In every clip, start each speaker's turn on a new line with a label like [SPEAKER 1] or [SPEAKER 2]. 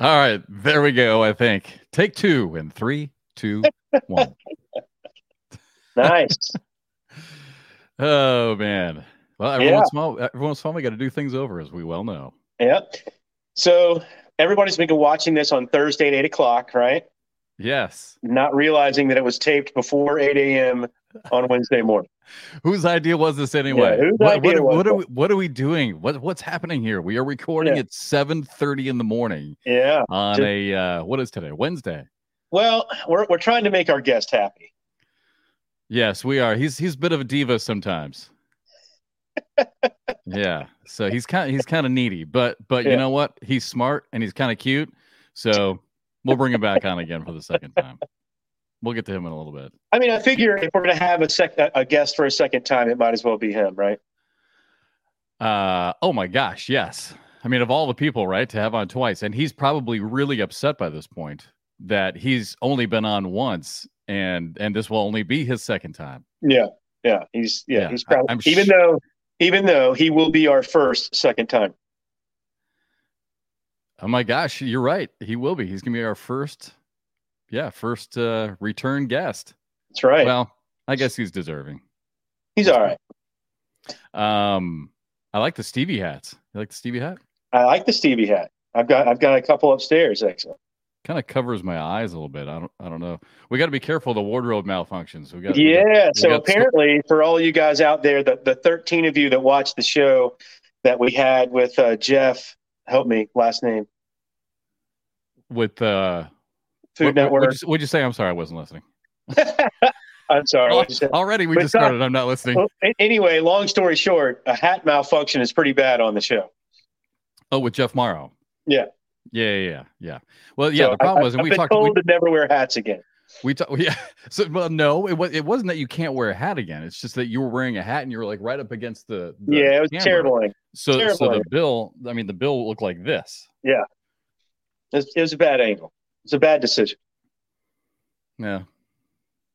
[SPEAKER 1] All right, there we go. I think take two in three, two, one.
[SPEAKER 2] nice.
[SPEAKER 1] oh man. Well, every yeah. once in a while, every once in a while, we got to do things over, as we well know.
[SPEAKER 2] Yep. So everybody's been watching this on Thursday at eight o'clock, right?
[SPEAKER 1] Yes.
[SPEAKER 2] Not realizing that it was taped before eight a.m. on Wednesday morning.
[SPEAKER 1] Whose idea was this anyway?
[SPEAKER 2] Yeah,
[SPEAKER 1] what,
[SPEAKER 2] what,
[SPEAKER 1] what, are we, what are we doing? What what's happening here? We are recording yeah. at seven thirty in the morning.
[SPEAKER 2] Yeah.
[SPEAKER 1] On Just, a uh, what is today? Wednesday.
[SPEAKER 2] Well, we're we're trying to make our guest happy.
[SPEAKER 1] Yes, we are. He's he's a bit of a diva sometimes. yeah. So he's kind of, he's kind of needy, but but yeah. you know what? He's smart and he's kind of cute. So we'll bring him back on again for the second time. We'll get to him in a little bit.
[SPEAKER 2] I mean, I figure if we're going to have a sec a guest for a second time, it might as well be him, right?
[SPEAKER 1] Uh oh my gosh, yes. I mean, of all the people, right, to have on twice, and he's probably really upset by this point that he's only been on once, and and this will only be his second time.
[SPEAKER 2] Yeah, yeah, he's yeah, yeah he's probably I'm even though even though he will be our first second time.
[SPEAKER 1] Oh my gosh, you're right. He will be. He's gonna be our first yeah, first uh, return guest.
[SPEAKER 2] That's right.
[SPEAKER 1] Well, I guess he's deserving.
[SPEAKER 2] He's all right.
[SPEAKER 1] Um, I like the Stevie hats. You like the Stevie hat?
[SPEAKER 2] I like the Stevie hat. I've got I've got a couple upstairs actually.
[SPEAKER 1] Kind of covers my eyes a little bit. I don't I don't know. We got to be careful the wardrobe malfunctions. We got
[SPEAKER 2] yeah. We got, so got apparently, for all you guys out there, the the thirteen of you that watched the show that we had with uh, Jeff, help me, last name.
[SPEAKER 1] With uh
[SPEAKER 2] Food what, Network.
[SPEAKER 1] What'd you, what'd you, say? I'm sorry, I wasn't listening.
[SPEAKER 2] I'm sorry.
[SPEAKER 1] already, we but just started. Uh, I'm not listening. Well,
[SPEAKER 2] anyway, long story short, a hat malfunction is pretty bad on the show.
[SPEAKER 1] Oh, with Jeff Mauro.
[SPEAKER 2] Yeah.
[SPEAKER 1] Yeah, yeah, yeah. Well, yeah. So the problem I, was, and
[SPEAKER 2] we
[SPEAKER 1] been talked.
[SPEAKER 2] Told
[SPEAKER 1] we,
[SPEAKER 2] to never wear hats again.
[SPEAKER 1] We talked. Yeah. So, well, no, it was. It wasn't that you can't wear a hat again. It's just that you were wearing a hat and you were like right up against the. the
[SPEAKER 2] yeah, it was camera. terrible.
[SPEAKER 1] So,
[SPEAKER 2] terrible.
[SPEAKER 1] so the bill. I mean, the bill looked like this.
[SPEAKER 2] Yeah. It was, it was a bad angle. It's a bad decision.
[SPEAKER 1] Yeah.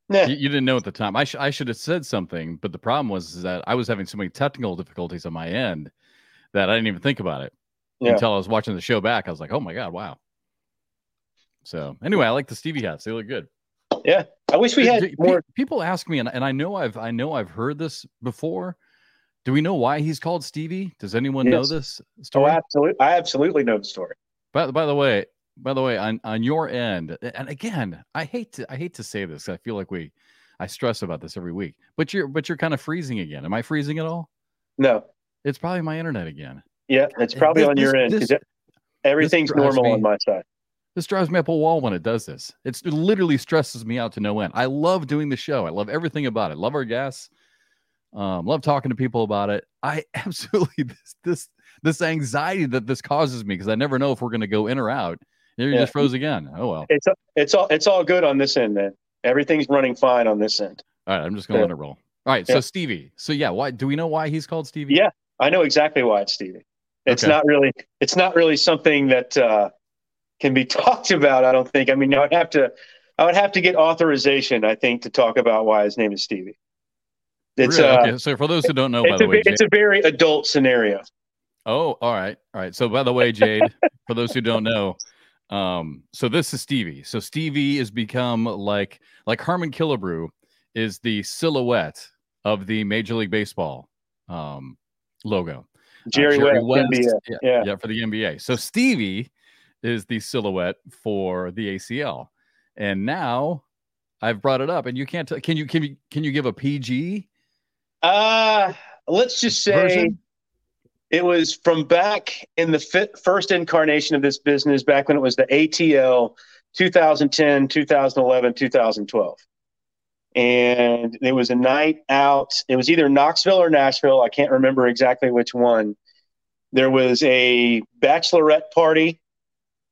[SPEAKER 1] Yeah. You, you, didn't know at the time. I, sh- I should have said something, but the problem was that I was having so many technical difficulties on my end that I didn't even think about it yeah. until I was watching the show back. I was like, oh my God, wow. So anyway, I like the Stevie hats. They look good.
[SPEAKER 2] Yeah. I wish we had more.
[SPEAKER 1] People ask me, and, and I know I've I know I've heard this before. Do we know why he's called Stevie? Does anyone yes. know this oh, story?
[SPEAKER 2] Oh, absolutely. I absolutely know the story.
[SPEAKER 1] By, by the way, by the way, on on your end, and again, I hate to I hate to say this. I feel like we I stress about this every week. But you're but you're kind of freezing again. Am I freezing at all?
[SPEAKER 2] No.
[SPEAKER 1] It's probably my internet again.
[SPEAKER 2] Yeah, it's probably this, on your end because everything's normal me, on my side.
[SPEAKER 1] This drives me up a wall when it does this. It's, it literally stresses me out to no end. I love doing the show. I love everything about it. Love our guests. Um, love talking to people about it. I absolutely this this this anxiety that this causes me because I never know if we're going to go in or out you yeah. just froze again. Oh well.
[SPEAKER 2] It's it's all it's all good on this end, man. Everything's running fine on this end.
[SPEAKER 1] All right, I'm just gonna yeah. let it roll. All right, so Stevie. So yeah, why do we know why he's called Stevie?
[SPEAKER 2] Yeah, I know exactly why it's Stevie. It's okay. not really it's not really something that uh, can be talked about. I don't think. I mean, I would have to I would have to get authorization. I think to talk about why his name is Stevie.
[SPEAKER 1] It's really? uh, okay. So for those who don't know, by the way,
[SPEAKER 2] it's a very adult scenario.
[SPEAKER 1] Oh, all right, all right. So by the way, Jade, for those who don't know, um, so this is Stevie. So Stevie has become like like Harmon Killebrew is the silhouette of the Major League Baseball um, logo.
[SPEAKER 2] Jerry, uh, Jerry West, West
[SPEAKER 1] yeah, yeah, yeah, for the NBA. So Stevie is the silhouette for the ACL, and now I've brought it up, and you can't. T- can you can you can you give a PG?
[SPEAKER 2] Uh let's just say version? It was from back in the fit, first incarnation of this business, back when it was the ATL 2010, 2011, 2012. And it was a night out. It was either Knoxville or Nashville. I can't remember exactly which one. There was a bachelorette party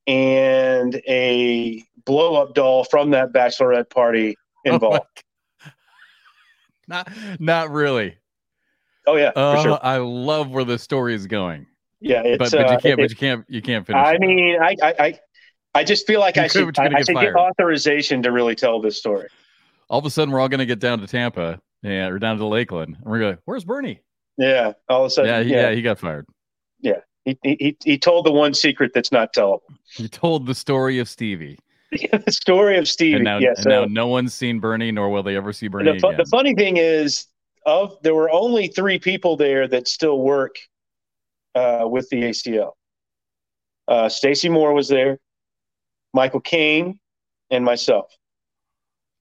[SPEAKER 2] and a blow up doll from that bachelorette party oh involved. Oh
[SPEAKER 1] not, not really.
[SPEAKER 2] Oh yeah,
[SPEAKER 1] uh, sure. I love where the story is going.
[SPEAKER 2] Yeah,
[SPEAKER 1] but, but you uh, can't. It, but you can't. You can't finish.
[SPEAKER 2] I mean, I, I, I just feel like you I should. I, I should get authorization to really tell this story.
[SPEAKER 1] All of a sudden, we're all going to get down to Tampa, yeah, or down to Lakeland, and we're going. Where's Bernie?
[SPEAKER 2] Yeah, all of a sudden.
[SPEAKER 1] Yeah, he, yeah. yeah, he got fired.
[SPEAKER 2] Yeah, He, he he told the one secret that's not tellable.
[SPEAKER 1] He told the story of Stevie.
[SPEAKER 2] the story of Stevie.
[SPEAKER 1] And now,
[SPEAKER 2] yes,
[SPEAKER 1] and now no one's seen Bernie, nor will they ever see Bernie
[SPEAKER 2] the, fu- the funny thing is, of there were only three people there that still work uh, with the ACL. Uh, Stacey Moore was there, Michael Caine, and myself.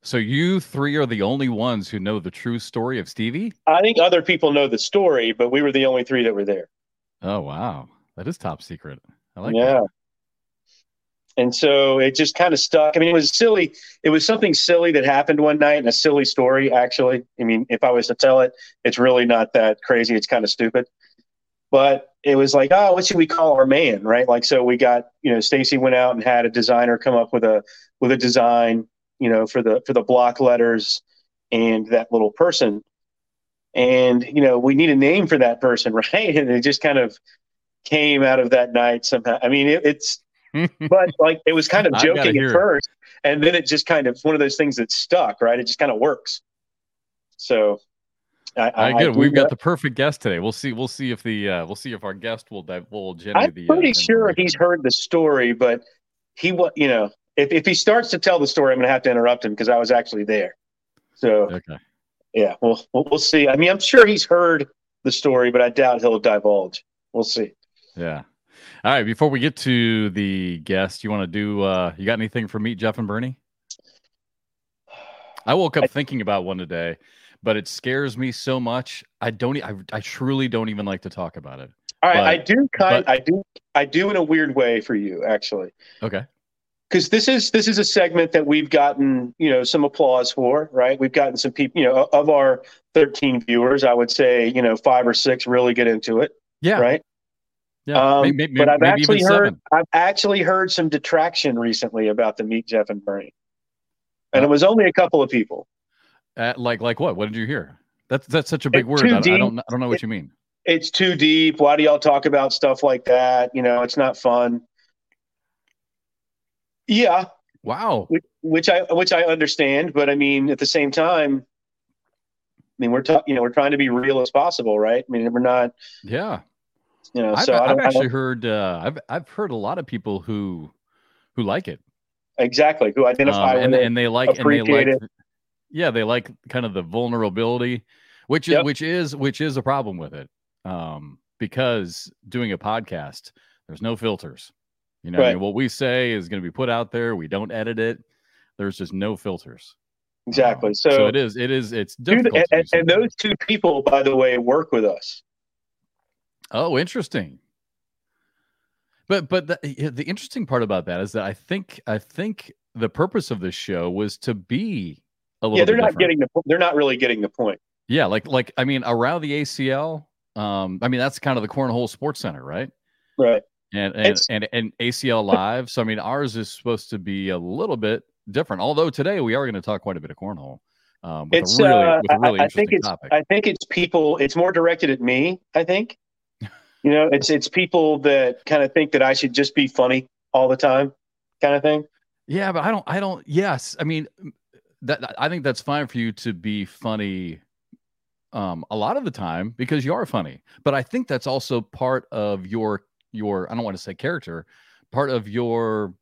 [SPEAKER 1] so you three are the only ones who know the true story of Stevie.
[SPEAKER 2] I think other people know the story, but we were the only three that were there.
[SPEAKER 1] Oh wow, that is top secret. I like
[SPEAKER 2] yeah.
[SPEAKER 1] that.
[SPEAKER 2] And so it just kind of stuck. I mean, it was silly. It was something silly that happened one night and a silly story, actually. I mean, if I was to tell it, it's really not that crazy. It's kind of stupid. But it was like, oh, what should we call our man? Right. Like, so we got, you know, Stacey went out and had a designer come up with a, with a design, you know, for the, for the block letters and that little person. And, you know, we need a name for that person. Right. And it just kind of came out of that night somehow. I mean, it, it's, but like it was kind of joking at
[SPEAKER 1] it.
[SPEAKER 2] first, and then it just kind of one of those things that stuck, right? It just kind of works. So, I,
[SPEAKER 1] All right,
[SPEAKER 2] I-
[SPEAKER 1] good.
[SPEAKER 2] I
[SPEAKER 1] We've got
[SPEAKER 2] that.
[SPEAKER 1] the perfect guest today. We'll see. We'll see if the uh, we'll see if our guest will divulge any
[SPEAKER 2] I'm
[SPEAKER 1] of the. uh,
[SPEAKER 2] pretty sure he's heard the story, but he was, you know, if if he starts to tell the story, I'm going to have to interrupt him because I was actually there. So,
[SPEAKER 1] Okay.
[SPEAKER 2] yeah, we'll we'll see. I mean, I'm sure he's heard the story, but I doubt he'll divulge. We'll see.
[SPEAKER 1] Yeah. All right. Before we get to the guest, you want to do? uh You got anything for Meet Jeff and Bernie? I woke up
[SPEAKER 2] I-
[SPEAKER 1] thinking about one today, but it scares me so much. I don't. I, I truly don't even like to talk about it.
[SPEAKER 2] All right,
[SPEAKER 1] But-
[SPEAKER 2] I do kind,
[SPEAKER 1] but-
[SPEAKER 2] I do, I do in a weird way for you, actually.
[SPEAKER 1] Okay.
[SPEAKER 2] because this is this is a segment that we've gotten you know some applause for right we've gotten some people you know of our 13 viewers i would say you know five or six really get into it
[SPEAKER 1] Yeah.
[SPEAKER 2] right
[SPEAKER 1] Yeah.
[SPEAKER 2] um,
[SPEAKER 1] maybe, maybe,
[SPEAKER 2] but i've actually heard
[SPEAKER 1] seven.
[SPEAKER 2] i've actually heard some detraction recently about the meet jeff and bernie and
[SPEAKER 1] Uh,
[SPEAKER 2] it was only a couple of people
[SPEAKER 1] Uh, like like what? What did you hear? That's that's such a big
[SPEAKER 2] It's
[SPEAKER 1] word. I, don't- I don't I don't know what you mean.
[SPEAKER 2] it's too deep why do y'all talk about stuff like that you know it's not fun yeah
[SPEAKER 1] Wow.
[SPEAKER 2] which, which I which I understand, but I mean at the same time, I mean we're talking, you know, we're trying to be real as possible, right? I mean we're not,
[SPEAKER 1] Yeah.
[SPEAKER 2] You know,
[SPEAKER 1] I've,
[SPEAKER 2] so
[SPEAKER 1] I've actually heard. Uh, I've I've heard a lot of people who who like it.
[SPEAKER 2] exactly who
[SPEAKER 1] Um,
[SPEAKER 2] identify
[SPEAKER 1] and,
[SPEAKER 2] with
[SPEAKER 1] and they like and they like yeah they like kind of the vulnerability which is
[SPEAKER 2] Yep.
[SPEAKER 1] which is which is a problem with it um because doing a podcast there's no filters you know I mean, what we say is going to be put out there we don't edit it there's just no filters
[SPEAKER 2] exactly.
[SPEAKER 1] Um,
[SPEAKER 2] so,
[SPEAKER 1] it is it is it's difficult
[SPEAKER 2] and, and, and those two people, by the way, work with us.
[SPEAKER 1] Oh interesting but but the, the interesting part about that is that i think i think the purpose of this show was to be a little
[SPEAKER 2] Yeah, they're
[SPEAKER 1] bit
[SPEAKER 2] not
[SPEAKER 1] different.
[SPEAKER 2] getting the. They're not really getting the point.
[SPEAKER 1] Yeah, like like I mean around the ACL, um, I mean that's kind of the Cornhole Sports Center, right?
[SPEAKER 2] Right.
[SPEAKER 1] And and
[SPEAKER 2] It's-
[SPEAKER 1] and, and ACL Live. So I mean ours is supposed to be a little bit different. Although today we are going to talk quite a bit of cornhole. Um, with
[SPEAKER 2] It's
[SPEAKER 1] a really
[SPEAKER 2] uh,
[SPEAKER 1] with a really
[SPEAKER 2] I, I think it's
[SPEAKER 1] topic.
[SPEAKER 2] I think it's people. It's more directed at me. I think. You know, it's it's people that kind of think that I should just be funny all the time, kind of thing.
[SPEAKER 1] yeah, but I don't I don't. Yes, I mean that I think that's fine for you to be funny. Um, a lot of the time because you are funny, but I think that's also part of your your I don't want to say character, part of your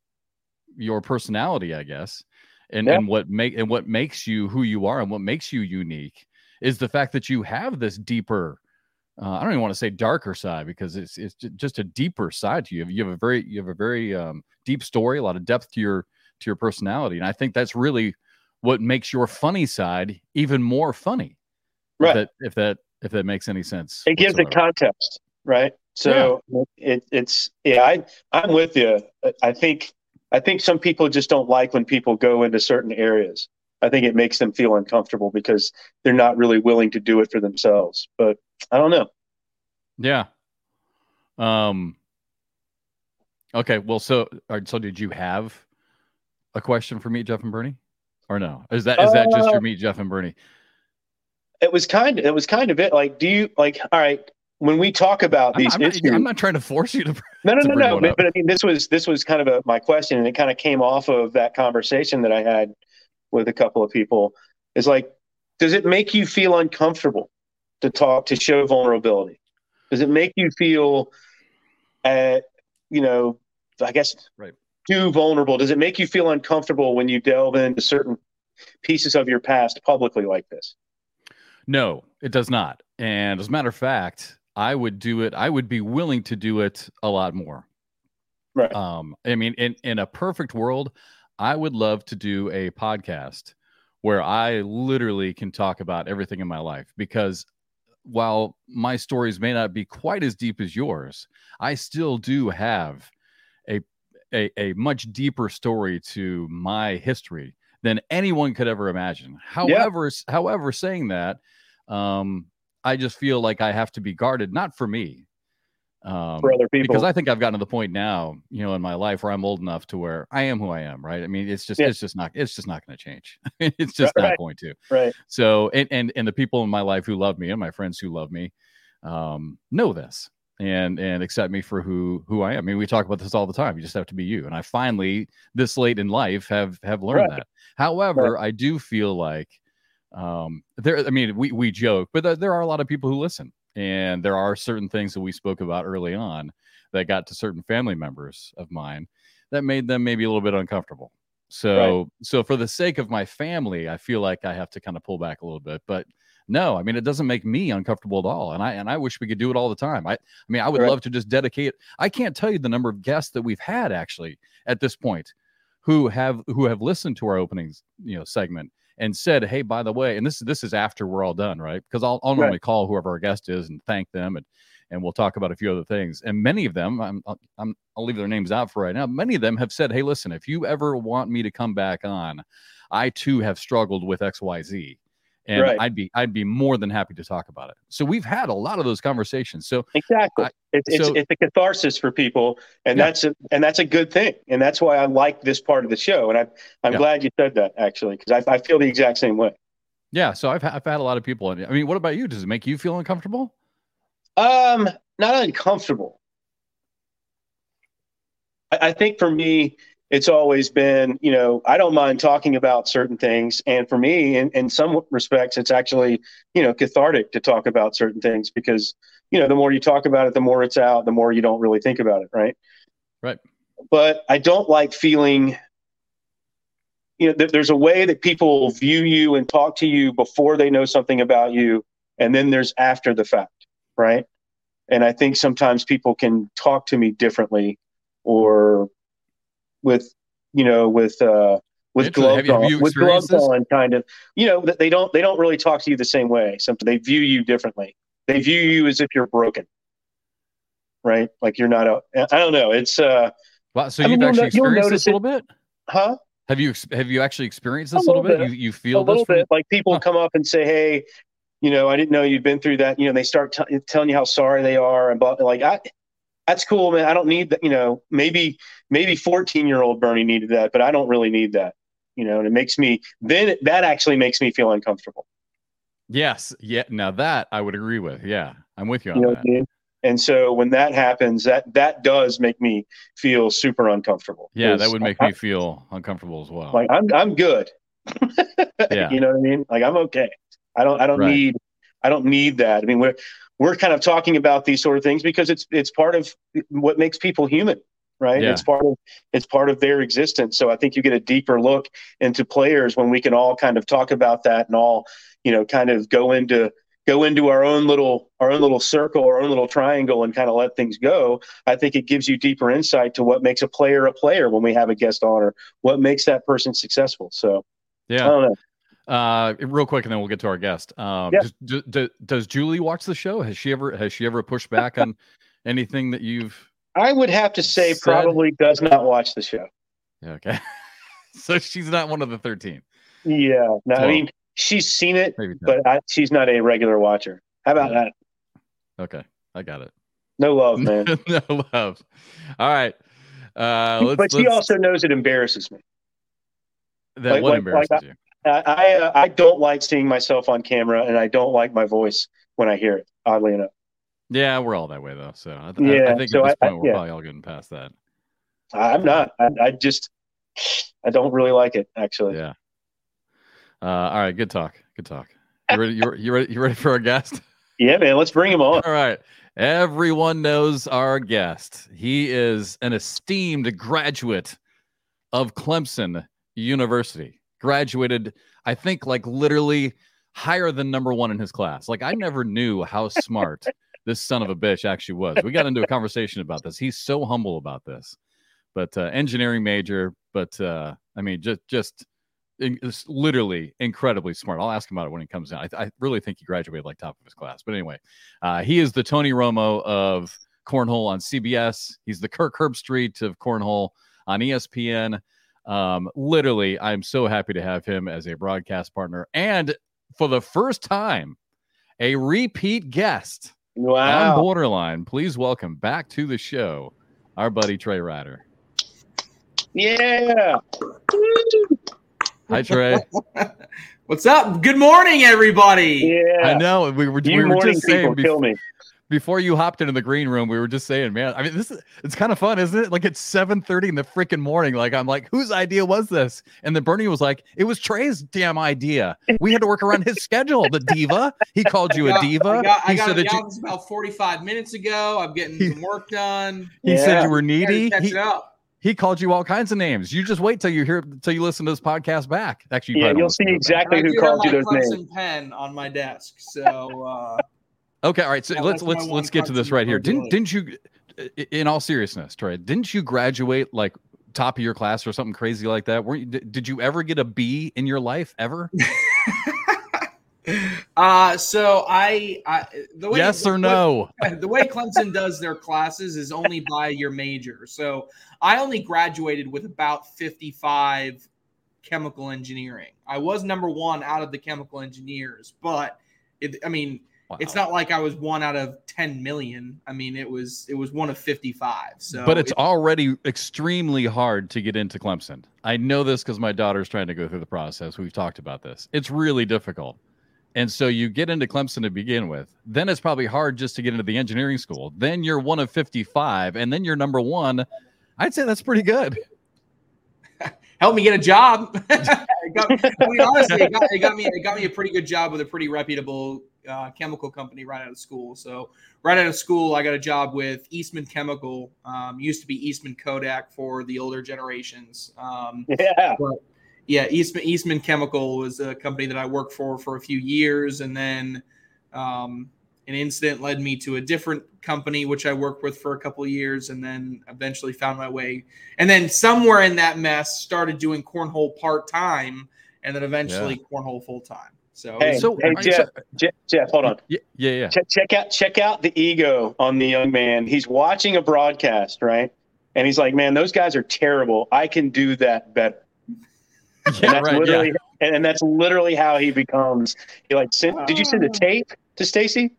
[SPEAKER 1] your personality, I guess, and
[SPEAKER 2] Yeah.
[SPEAKER 1] and what make and what makes you who you are and what makes you unique is the fact that you have this deeper. Uh, I don't even want to say darker side because it's it's just a deeper side to you. You have a very you have a very um, deep story, a lot of depth to your to your personality, and I think that's really what makes your funny side even more funny. If
[SPEAKER 2] Right.
[SPEAKER 1] that if that if that makes any sense.
[SPEAKER 2] it gives it context, right? So it, it's yeah, I I'm with you. I think I think some people just don't like when people go into certain areas. I think it makes them feel uncomfortable because they're not really willing to do it for themselves. But I don't know.
[SPEAKER 1] Yeah. Um. Okay. Well, so so did you have a question for Meet Jeff and Bernie, or no? Is that is that just
[SPEAKER 2] Uh,
[SPEAKER 1] your Meet Jeff and Bernie?
[SPEAKER 2] It was kind of it was kind of it. Like, do you like? All right, when we talk about these
[SPEAKER 1] I'm not,
[SPEAKER 2] issues,
[SPEAKER 1] I'm not trying to force you to.
[SPEAKER 2] No, no,
[SPEAKER 1] to
[SPEAKER 2] no, no. But, but I mean, this was this was kind of a, my question, and it kind of came off of that conversation that I had with a couple of people. Is like, does it make you feel uncomfortable to talk to show vulnerability? Does it make you feel uh, you know, I guess
[SPEAKER 1] right.
[SPEAKER 2] too vulnerable? Does it make you feel uncomfortable when you delve into certain pieces of your past publicly like this?
[SPEAKER 1] No, it does not. And as a matter of fact, I would do it. I would be willing to do it a lot more.
[SPEAKER 2] Right.
[SPEAKER 1] Um, I mean, in in a perfect world, I would love to do a podcast where I literally can talk about everything in my life because while my stories may not be quite as deep as yours, I still do have a a, a much deeper story to my history than anyone could ever imagine. However, however, saying that, um, I just feel like I have to be guarded, not for me,
[SPEAKER 2] um, for other people,
[SPEAKER 1] because I think I've gotten to the point now, you know, in my life where I'm old enough to where I am who I am, right? I mean, it's just, yeah. it's just not, it's just not going to change. it's just right, not going to.
[SPEAKER 2] Right.
[SPEAKER 1] So, and, and and the people in my life who love me and my friends who love me, um, know this and and accept me for who who I am. I mean, we talk about this all the time. You just have to be you. And I finally, this late in life, have have learned right. that. However. I do feel like um there i mean we we joke but th- there are a lot of people who listen and there are certain things that we spoke about early on that got to certain family members of mine that made them maybe a little bit uncomfortable. So right. so for the sake of my family i feel like i have to kind of pull back a little bit. But no i mean it doesn't make me uncomfortable at all. And i and i wish we could do it all the time. I i mean i would right. love to just dedicate i can't tell you the number of guests that we've had actually at this point who have who have listened to our openings you know segment and said, "Hey, by the way," and this this is after we're all done, right? Because I'll, I'll normally right. call whoever our guest is and thank them, and and we'll talk about a few other things. And many of them, I'm, I'm I'll leave their names out for right now. Many of them have said, "Hey, listen, if you ever want me to come back on, I too have struggled with X, Y, Z." and right. I'd be I'd be more than happy to talk about it. So we've had a lot of those conversations. So
[SPEAKER 2] exactly, I, it's, so, it's, it's a catharsis for people, and yeah. that's a, and that's a good thing, and that's why I like this part of the show. And I I'm yeah. glad you said that actually because I I feel the exact same way.
[SPEAKER 1] Yeah, so I've I've had a lot of people. I mean, what about you? Does it make you feel uncomfortable?
[SPEAKER 2] Um, not uncomfortable. I, I think for me, it's always been, you know, I don't mind talking about certain things. And for me, in, in some respects, it's actually, you know, cathartic to talk about certain things because, you know, the more you talk about it, the more it's out, the more you don't really think about it. Right.
[SPEAKER 1] Right.
[SPEAKER 2] But I don't like feeling, you know, th- there's a way that people view you and talk to you before they know something about you. And then there's after the fact. Right. And I think sometimes people can talk to me differently or with you know with uh with gloves on, with gloves this? on, kind of. You know that they don't they don't really talk to you the same way. Something they view you differently. They view you as if you're broken, right? Like you're not a. I don't know. It's uh.
[SPEAKER 1] Wow. So you've mean, actually experienced this a little bit,
[SPEAKER 2] huh?
[SPEAKER 1] Have you have you actually experienced this a little, bit? bit? You you feel
[SPEAKER 2] a little bit like people huh. come up and say, "Hey, you know, I didn't know you'd been through that." You know, they start t- telling you how sorry they are, and but like I, that's cool, man. I don't need that. You know, maybe maybe 14 year old Bernie needed that, but I don't really need that. You know, and it makes me then that actually makes me feel uncomfortable.
[SPEAKER 1] Yes. Yeah. Now that I would agree with. Yeah, I'm with you on you know that. I mean?
[SPEAKER 2] And so when that happens, that that does make me feel super uncomfortable.
[SPEAKER 1] Yeah, that would make I, me feel uncomfortable as well.
[SPEAKER 2] Like I'm I'm good. yeah. You know what I mean? Like I'm okay. I don't I don't right. need I don't need that. I mean, we're we're kind of talking about these sort of things because it's it's part of what makes people human right? Yeah. it's part of it's part of their existence. So i think you get a deeper look into players when we can all kind of talk about that and all you know kind of go into go into our own little our own little circle our own little triangle and kind of let things go. I think it gives you deeper insight to what makes a player a player when we have a guest on or what makes that person successful. So
[SPEAKER 1] yeah uh, real quick, and then we'll get to our guest. Um, yeah. does, do, does Julie watch the show? Has she ever has she ever pushed back on anything that you've?
[SPEAKER 2] I would have to say said? probably does not watch the show.
[SPEAKER 1] Okay, so she's not one of the thirteen.
[SPEAKER 2] Yeah, no, I mean she's seen it, but I, she's not a regular watcher. How about yeah.
[SPEAKER 1] that? Okay, I got it.
[SPEAKER 2] No love, man.
[SPEAKER 1] no love. All right. Uh,
[SPEAKER 2] but she also knows it embarrasses me.
[SPEAKER 1] That like, what like, embarrasses like you?
[SPEAKER 2] I I, uh, I don't like seeing myself on camera, and I don't like my voice when I hear it. Oddly enough.
[SPEAKER 1] Yeah, we're all that way though. So I, th- yeah, I think so at this point I, we're yeah. probably all getting past that.
[SPEAKER 2] I'm not. I, I, just I don't really like it actually.
[SPEAKER 1] Yeah. Uh, all right. Good talk. Good talk. You ready? You, you ready? You ready for our guest?
[SPEAKER 2] Yeah, man. Let's bring him on.
[SPEAKER 1] All right. Everyone knows our guest. He is an esteemed graduate of Clemson University. Graduated, I think, like literally higher than number one in his class. Like, I never knew how smart this son of a bitch actually was. We got into a conversation about this. He's so humble about this. But uh, engineering major, but uh, I mean, just just literally incredibly smart. I'll ask him about it when he comes in. I, I really think he graduated like top of his class. But anyway, uh, he is the Tony Romo of cornhole on CBS. He's the Kirk Herbstreit of cornhole on ESPN. Um, literally, I'm so happy to have him as a broadcast partner and for the first time, a repeat guest
[SPEAKER 2] wow.
[SPEAKER 1] on Borderline. Please welcome back to the show our buddy Trey Ryder.
[SPEAKER 2] Yeah.
[SPEAKER 1] Hi, Trey.
[SPEAKER 3] What's up? Good morning, everybody.
[SPEAKER 2] Yeah.
[SPEAKER 1] I know. We were,
[SPEAKER 2] You
[SPEAKER 1] we were just
[SPEAKER 2] people
[SPEAKER 1] saying bef-
[SPEAKER 2] kill me.
[SPEAKER 1] Before you hopped into the green room, we were just saying, man, I mean, this is it's kind of fun, isn't it? Like it's 7:30 in the freaking morning. Like I'm like, whose idea was this? And then Bernie was like, it was Trey's damn idea. We had to work around his schedule. The diva. He called you
[SPEAKER 3] I
[SPEAKER 1] a
[SPEAKER 3] got-
[SPEAKER 1] diva.
[SPEAKER 3] I got, I
[SPEAKER 1] he said that you,
[SPEAKER 3] office about 45 minutes ago. I'm getting
[SPEAKER 1] He-
[SPEAKER 3] some work done.
[SPEAKER 1] he
[SPEAKER 2] Yeah.
[SPEAKER 1] said you were needy. He, he called you all kinds of names. You just wait till you hear till you listen to this podcast back. Actually, you
[SPEAKER 2] yeah, you'll
[SPEAKER 1] listen
[SPEAKER 2] see
[SPEAKER 1] to it back.
[SPEAKER 2] exactly
[SPEAKER 3] And I
[SPEAKER 2] who
[SPEAKER 3] do have
[SPEAKER 2] called you
[SPEAKER 3] my
[SPEAKER 2] those names.
[SPEAKER 3] Pen on my desk. So uh,
[SPEAKER 1] Okay, all right. So
[SPEAKER 3] Yeah,
[SPEAKER 1] let's let's let's get to this right here. Didn't didn't you, in all seriousness, Troy? Didn't you graduate like top of your class or something crazy like that? You, did, you ever get a B in your life ever?
[SPEAKER 3] uh, so I, I the way
[SPEAKER 1] yes or no?
[SPEAKER 3] the way Clemson does their classes is only by your major. So I only graduated with about 55 chemical engineering. I was number one out of the chemical engineers, but it, I mean, it's not like I was one out of 10 million. I mean, it was it was one of 55. So
[SPEAKER 1] but it's
[SPEAKER 3] it-
[SPEAKER 1] already extremely hard to get into Clemson. I know this because my daughter's trying to go through the process. We've talked about this. It's really difficult. And so you get into Clemson to begin with. Then it's probably hard just to get into the engineering school. Then you're one of 55, and then you're number one. I'd say that's pretty good.
[SPEAKER 3] Help me get a job. it got, I mean, honestly, it got, it got me it got me a pretty good job with a pretty reputable uh, chemical company right out of school. So right out of school, I got a job with Eastman Chemical. Um, used to be Eastman Kodak for the older generations. Um,
[SPEAKER 2] Yeah.
[SPEAKER 3] yeah, Eastman Eastman Chemical was a company that I worked for for a few years, and then um, an incident led me to a different company which I worked with for a couple of years, and then eventually found my way. And then somewhere in that mess, started doing cornhole part time, and then eventually cornhole full time. So,
[SPEAKER 2] Hey,
[SPEAKER 1] So-
[SPEAKER 2] hey,
[SPEAKER 1] I-
[SPEAKER 2] Jeff, Jeff, Jeff, hold on.
[SPEAKER 1] Yeah, yeah, yeah.
[SPEAKER 2] Check, check out check out the ego on the young man. He's watching a broadcast, right? And he's like, "Man, those guys are terrible. I can do that better." And
[SPEAKER 1] Yeah,
[SPEAKER 2] that's
[SPEAKER 1] right.
[SPEAKER 2] literally
[SPEAKER 1] Yeah.
[SPEAKER 2] and, and that's literally how he becomes. He like sent, did you send a tape to Stacey?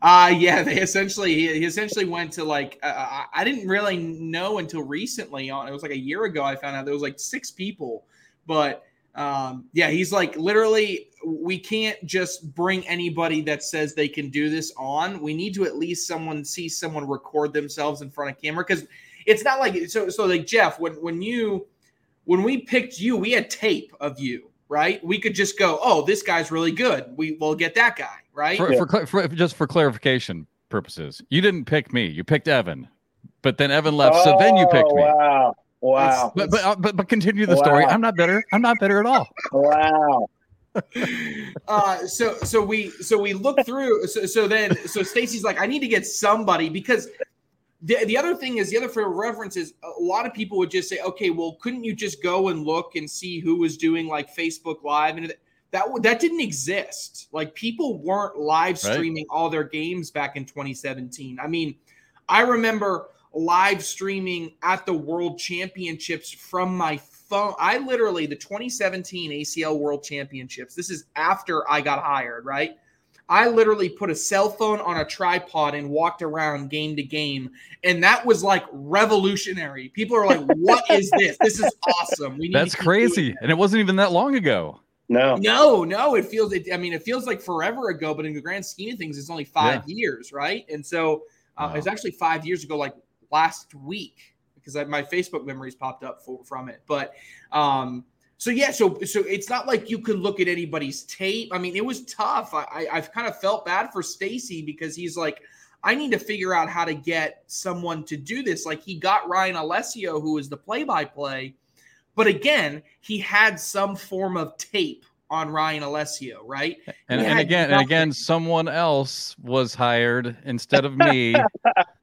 [SPEAKER 3] Uh yeah, they essentially he, he essentially went to like uh, I- I didn't really know until recently on it was like a year ago I found out there was like six people, but um yeah, he's like literally we can't just bring anybody that says they can do this on. We need to at least someone see someone record themselves in front of camera cuz it's not like so so like Jeff when when you when we picked you, we had tape of you, right? We could just go, "Oh, this guy's really good. We will get that guy." Right?
[SPEAKER 1] For, for, for just for clarification purposes, you didn't pick me. You picked Evan, but then Evan left, so then you picked
[SPEAKER 2] Oh,
[SPEAKER 1] me.
[SPEAKER 2] Wow. Wow.
[SPEAKER 1] But but, uh, but but continue the story. I'm not better. I'm not better at all.
[SPEAKER 2] Wow.
[SPEAKER 3] uh so so we so we look through so, so then so stacey's like i need to get somebody because the, the other thing is the other for reference is a lot of people would just say okay well couldn't you just go and look and see who was doing like facebook live and that w- that didn't exist like people weren't live
[SPEAKER 1] Right.
[SPEAKER 3] streaming all their games back in 2017 i mean i remember live streaming at the world championships from my phone i literally the 2017 acl world championships this is after i got hired right I literally put a cell phone on a tripod and walked around game to game. And that was like revolutionary. People are like, what is this? This is awesome. We need
[SPEAKER 1] That's
[SPEAKER 3] to keep
[SPEAKER 1] crazy, and it wasn't even that long ago.
[SPEAKER 2] No.
[SPEAKER 3] no, no, it feels. It, I mean, it feels like forever ago, but in the grand scheme of things, it's only five years, right? And so uh,
[SPEAKER 1] Wow.
[SPEAKER 3] it's actually five years ago, like last week, because I, my Facebook memories popped up for, from it. But um, so yeah, so so it's not like you could look at anybody's tape. I mean, it was tough. I, I I've kind of felt bad for Stacey because he's like, I need to figure out how to get someone to do this. Like he got Ryan Alessio, who was the play by play, but again, he had some form of tape on Ryan Alessio, right?
[SPEAKER 1] And, and again, nothing. and again, someone else was hired instead of me.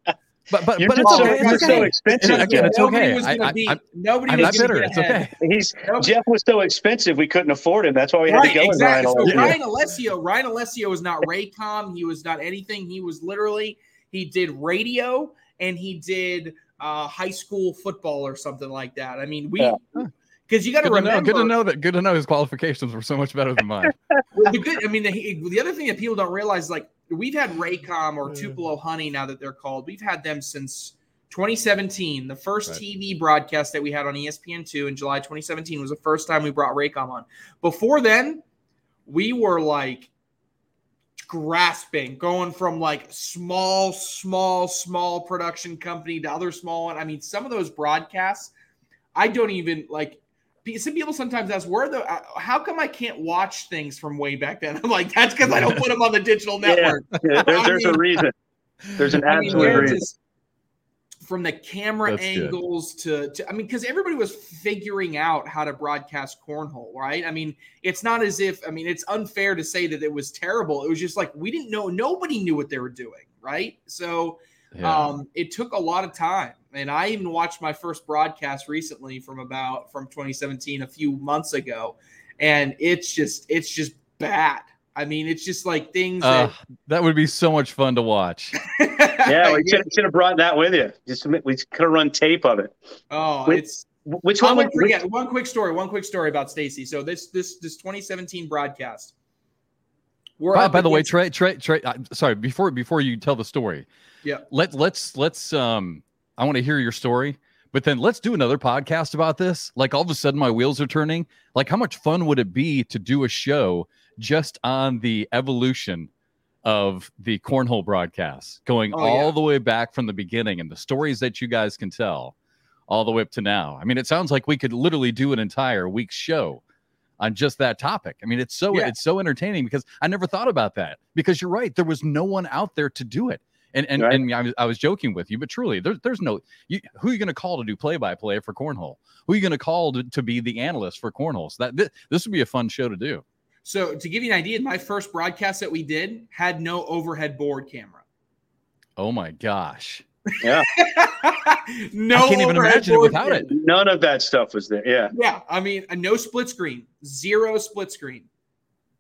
[SPEAKER 1] But but, but it's,
[SPEAKER 2] so,
[SPEAKER 1] okay. it's
[SPEAKER 2] okay. so expensive.
[SPEAKER 1] again, it's
[SPEAKER 3] nobody
[SPEAKER 1] okay.
[SPEAKER 3] Was I,
[SPEAKER 1] be,
[SPEAKER 3] I, nobody
[SPEAKER 1] I'm
[SPEAKER 3] was
[SPEAKER 1] not bitter. It's okay.
[SPEAKER 2] He's Jeff was so expensive we couldn't afford him. That's why we had
[SPEAKER 3] right,
[SPEAKER 2] to go
[SPEAKER 3] exactly.
[SPEAKER 2] with
[SPEAKER 3] Ryan so Ryan Alessio. Ryan Alessio was not Raycom. He was not anything. He was literally he did radio and he did uh, high school football or something like that. I mean, we yeah because you got to remember.
[SPEAKER 1] Know, good to know that. Good to know his qualifications were so much better than mine.
[SPEAKER 3] well, the good. I mean, the, the other thing that people don't realize, is like we've had Raycom or Tupelo Honey now that they're called. We've had them since 2017. The first right. TV broadcast that we had on ESPN2 in July 2017 was the first time we brought Raycom on. Before then, we were like grasping, going from like small, small, small production company to other small one. I mean, some of those broadcasts, I don't even like some people sometimes ask where the uh, how come I can't watch things from way back then? I'm like, that's because I don't put them on the digital network.
[SPEAKER 2] Yeah, there, there's mean, a reason. There's an absolute I mean, reason. Just,
[SPEAKER 3] from the camera that's angles to, to I mean, because everybody was figuring out how to broadcast cornhole, right? I mean, it's not as if I mean, it's unfair to say that it was terrible. It was just like we didn't know, nobody knew what they were doing, right? So yeah. um, it took a lot of time and I even watched my first broadcast recently from about from 2017 a few months ago, and it's just it's just bad. I mean, it's just like things uh, that,
[SPEAKER 1] that would be so much fun to watch.
[SPEAKER 2] yeah, we should, should have brought that with you. Just we could have run tape of it.
[SPEAKER 3] Oh, which, it's
[SPEAKER 2] which one?
[SPEAKER 3] Would, forget which, one quick story. One quick story about Stacey. So this this this 2017 broadcast.
[SPEAKER 1] We're by, by the way, Trey, Trey, Trey. Uh, sorry, before before you tell the story,
[SPEAKER 3] yeah.
[SPEAKER 1] Let let's let's um I want to hear your story. But then let's do another podcast about this. Like all of a sudden, my wheels are turning. Like, how much fun would it be to do a show just on the evolution of the cornhole broadcasts, going oh, all yeah. the way back from the beginning and the stories that you guys can tell all the way up to now? I mean, it sounds like we could literally do an entire week's show on just that topic. I mean, it's so yeah. it's so entertaining because I never thought about that. Because you're right, there was no one out there to do it. And and, right. and I was, I was joking with you, but truly, there's there's no you, who are you going to call to do play by play for cornhole? Who are you going to call to, to be the analyst for cornhole? So that this, this would be a fun show to do.
[SPEAKER 3] So to give you an idea, my first broadcast that we did had no overhead board camera.
[SPEAKER 1] Oh my gosh.
[SPEAKER 2] Yeah.
[SPEAKER 3] no,
[SPEAKER 1] I can't even imagine it without it.
[SPEAKER 2] None of that stuff was there. Yeah.
[SPEAKER 3] Yeah. I mean, no split screen, zero split screen.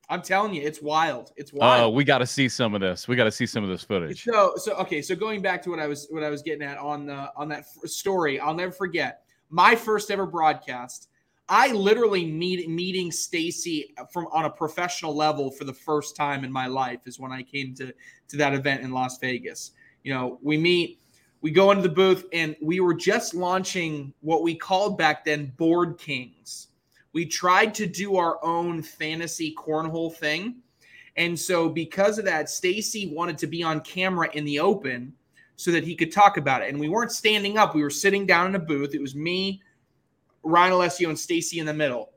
[SPEAKER 3] I'm telling you, it's wild. It's uh, wild.
[SPEAKER 1] Oh, we got to see some of this. We got to see some of this footage.
[SPEAKER 3] So, so okay. So going back to what I was what I was getting at on the on that story, I'll never forget my first ever broadcast. I literally meet meeting Stacey from on a professional level for the first time in my life is when I came to to that event in Las Vegas. You know, we meet, we go into the booth, and we were just launching what we called back then Board Kings we tried to do our own fantasy cornhole thing. And so because of that, Stacey wanted to be on camera in the open so that he could talk about it. And we weren't standing up. We were sitting down in a booth. It was me, Ryan Alessio, and Stacey in the middle.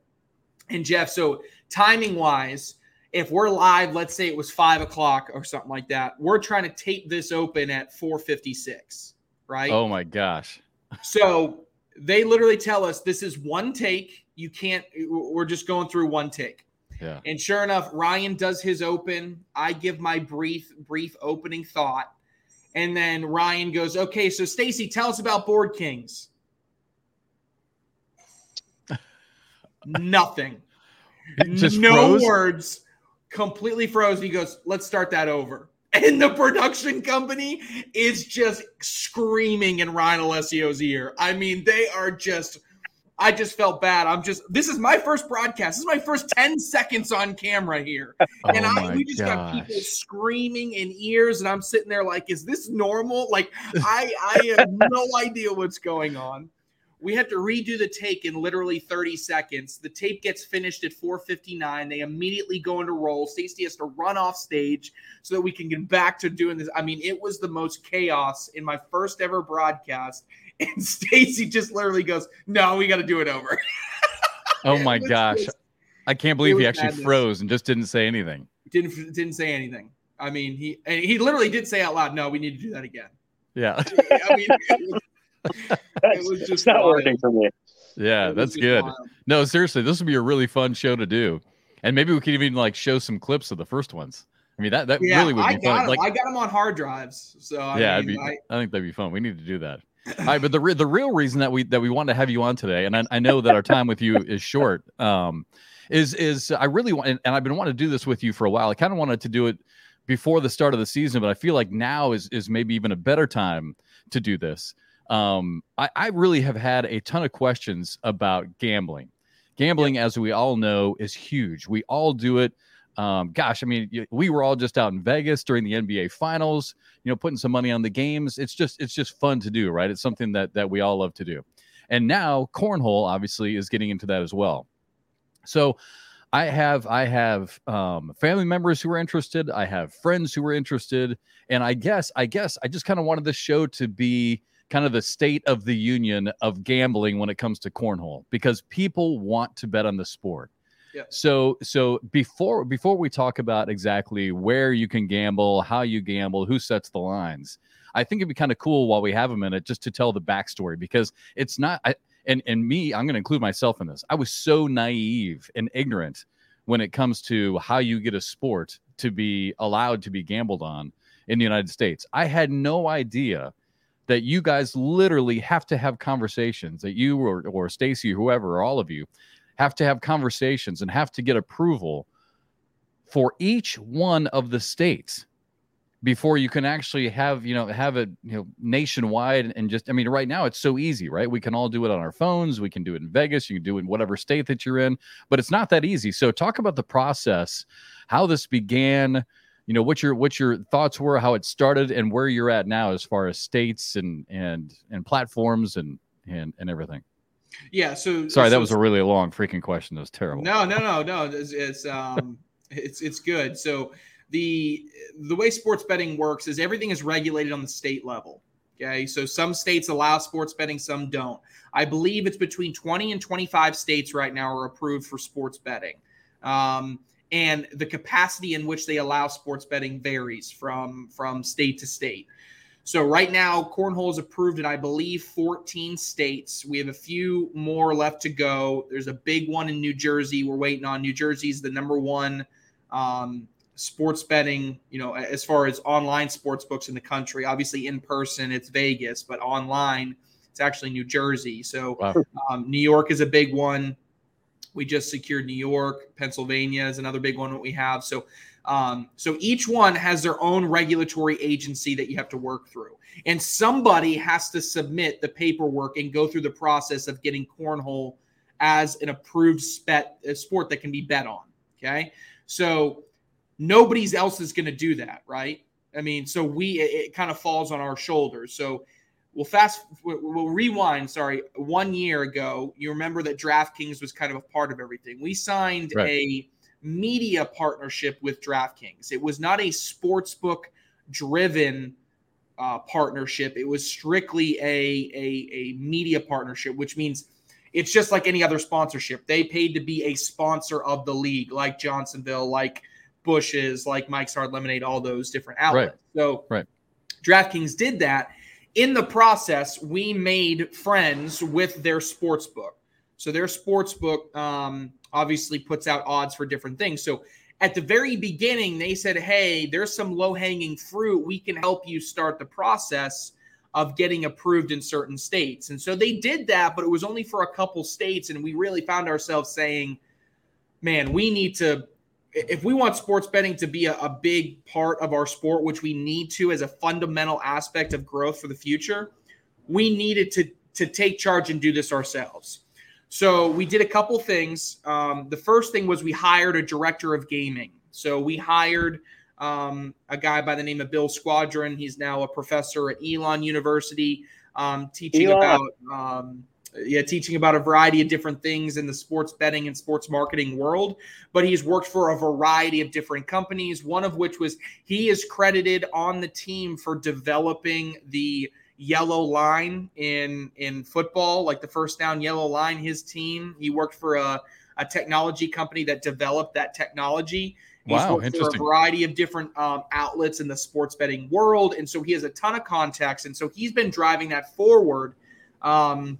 [SPEAKER 3] And Jeff, so timing wise, if we're live, let's say it was five o'clock or something like that, we're trying to tape this open at 456, right?
[SPEAKER 1] Oh my gosh.
[SPEAKER 3] so they literally tell us this is one take. You can't we're just going through one take.
[SPEAKER 1] Yeah.
[SPEAKER 3] And sure enough ryan does his open. I give my brief brief opening thought. And then ryan goes okay so stacey tell us about board kings. Nothing. Just no froze? words. Completely froze. He goes let's start that over and the production company is just screaming in Ryan Alessio's ear. I mean, they are just I just felt bad. I'm just this is my first broadcast. This is my first 10 seconds on camera here. Oh and I we just gosh. got people screaming in ears, and I'm sitting there like, is this normal? Like, I I have no idea what's going on. We had to redo the take in literally 30 seconds. The tape gets finished at 4:59. They immediately go into roll. Stacey has to run off stage so that we can get back to doing this. I mean, it was the most chaos in my first ever broadcast. And Stacey just literally goes, "No, we got to do it over."
[SPEAKER 1] oh my gosh, just, I can't believe he actually madness. froze and just didn't say anything.
[SPEAKER 3] Didn't didn't say anything. I mean, he he literally did say out loud, "No, we need to do that again."
[SPEAKER 1] Yeah.
[SPEAKER 3] I mean, it was, it was just
[SPEAKER 2] not
[SPEAKER 3] wild.
[SPEAKER 2] working for me.
[SPEAKER 1] Yeah,
[SPEAKER 3] It
[SPEAKER 1] that's good.
[SPEAKER 3] wild.
[SPEAKER 1] No, seriously, this would be a really fun show to do. And maybe we could even like show some clips of the first ones. I mean, that that
[SPEAKER 3] Yeah,
[SPEAKER 1] really would
[SPEAKER 3] I
[SPEAKER 1] be
[SPEAKER 3] got
[SPEAKER 1] fun.
[SPEAKER 3] him.
[SPEAKER 1] Like,
[SPEAKER 3] I got them on hard drives. So I
[SPEAKER 1] yeah, it'd
[SPEAKER 3] mean,
[SPEAKER 1] be,
[SPEAKER 3] I,
[SPEAKER 1] I, think that'd be fun. We need to do that. All right, but the re- the real reason that we that we want to have you on today, and I, I know that our time with you is short, um, is is I really want, and, and I've been wanting to do this with you for a while. I kind of wanted to do it before the start of the season, but I feel like now is is maybe even a better time to do this. Um, I, I really have had a ton of questions about gambling. Gambling, as we all know, is huge. We all do it. Um, gosh, I mean, we were all just out in Vegas during the NBA Finals, you know, putting some money on the games. It's just it's just fun to do, right? It's something that that we all love to do. And now cornhole obviously is getting into that as well. So I have I have um, family members who are interested. I have friends who are interested, and I guess I guess I just kind of wanted this show to be kind of the state of the union of gambling when it comes to cornhole because people want to bet on the sport.
[SPEAKER 3] Yeah.
[SPEAKER 1] So so before before we talk about exactly where you can gamble, how you gamble, who sets the lines, I think it'd be kind of cool while we have a minute just to tell the backstory because it's not. I, and and me, I'm going to include myself in this. I was so naive and ignorant when it comes to how you get a sport to be allowed to be gambled on in the United States. I had no idea that you guys literally have to have conversations that you or or Stacey, whoever, or all of you have to have conversations and have to get approval for each one of the states before you can actually have you know have it you know nationwide and just i mean right now it's so easy right? We can all do it on our phones. We can do it in vegas. You can do it in whatever state that you're in but it's not that easy. So talk about the process how this began you know what your what your thoughts were how it started and where you're at now as far as states and and and platforms and and and everything
[SPEAKER 3] yeah. So
[SPEAKER 1] sorry that was a really long freaking question that was terrible
[SPEAKER 3] No, no, no, no. It's, it's um, it's it's good. So the the way sports betting works is everything is regulated on the state level. Okay, so some states allow sports betting, some don't. I believe it's between 20 and 25 states right now are approved for sports betting. Um, and the capacity in which they allow sports betting varies from from state to state. So right now, cornhole is approved in I believe 14 states. We have a few more left to go. There's a big one in New Jersey. We're waiting on. New Jersey's the number one um, sports betting. You know, as far as online sports books in the country. Obviously, in person it's Vegas, but online it's actually New Jersey. So
[SPEAKER 1] Wow.
[SPEAKER 3] um, New York is a big one. We just secured New York. Pennsylvania is another big one that we have. So um, so each one has their own regulatory agency that you have to work through. And somebody has to submit the paperwork and go through the process of getting cornhole as an approved spet, a sport that can be bet on. Okay. So nobody's else is going to do that. Right. I mean, so we, it, it kind of falls on our shoulders. So we'll fast, we'll rewind. Sorry. One year ago, you remember that DraftKings was kind of a part of everything. We signed
[SPEAKER 1] Right.
[SPEAKER 3] a, media partnership with DraftKings. It was not a sports book driven uh, partnership. It was strictly a, a, a media partnership, which means it's just like any other sponsorship. They paid to be a sponsor of the league, like Johnsonville, like Bush's, like Mike's Hard Lemonade, all those different outlets. So
[SPEAKER 1] Right.
[SPEAKER 3] DraftKings did that. In the process, we made friends with their sports book. So their sports book um, obviously puts out odds for different things. So at the very beginning, they said, "Hey, there's some low-hanging fruit. We can help you start the process of getting approved in certain states." And so they did that, but it was only for a couple states, and we really found ourselves saying, "Man, we need to." If we want sports betting to be a, a big part of our sport, which we need to as a fundamental aspect of growth for the future, we needed to to take charge and do this ourselves. So we did a couple things. Um, the first thing was we hired a director of gaming. So we hired um, a guy by the name of Bill Squadron. He's now a professor at Elon University, um, teaching
[SPEAKER 2] Elon.
[SPEAKER 3] about um, yeah, teaching about a variety of different things in the sports betting and sports marketing world. But he's worked for a variety of different companies. One of which was he is credited on the team for developing the yellow line in in football, like the first down yellow line. His team. He worked for a, a technology company that developed that technology. He's
[SPEAKER 1] wow,
[SPEAKER 3] worked for a variety of different um, outlets in the sports betting world, and so he has a ton of contacts, and so he's been driving that forward. Um,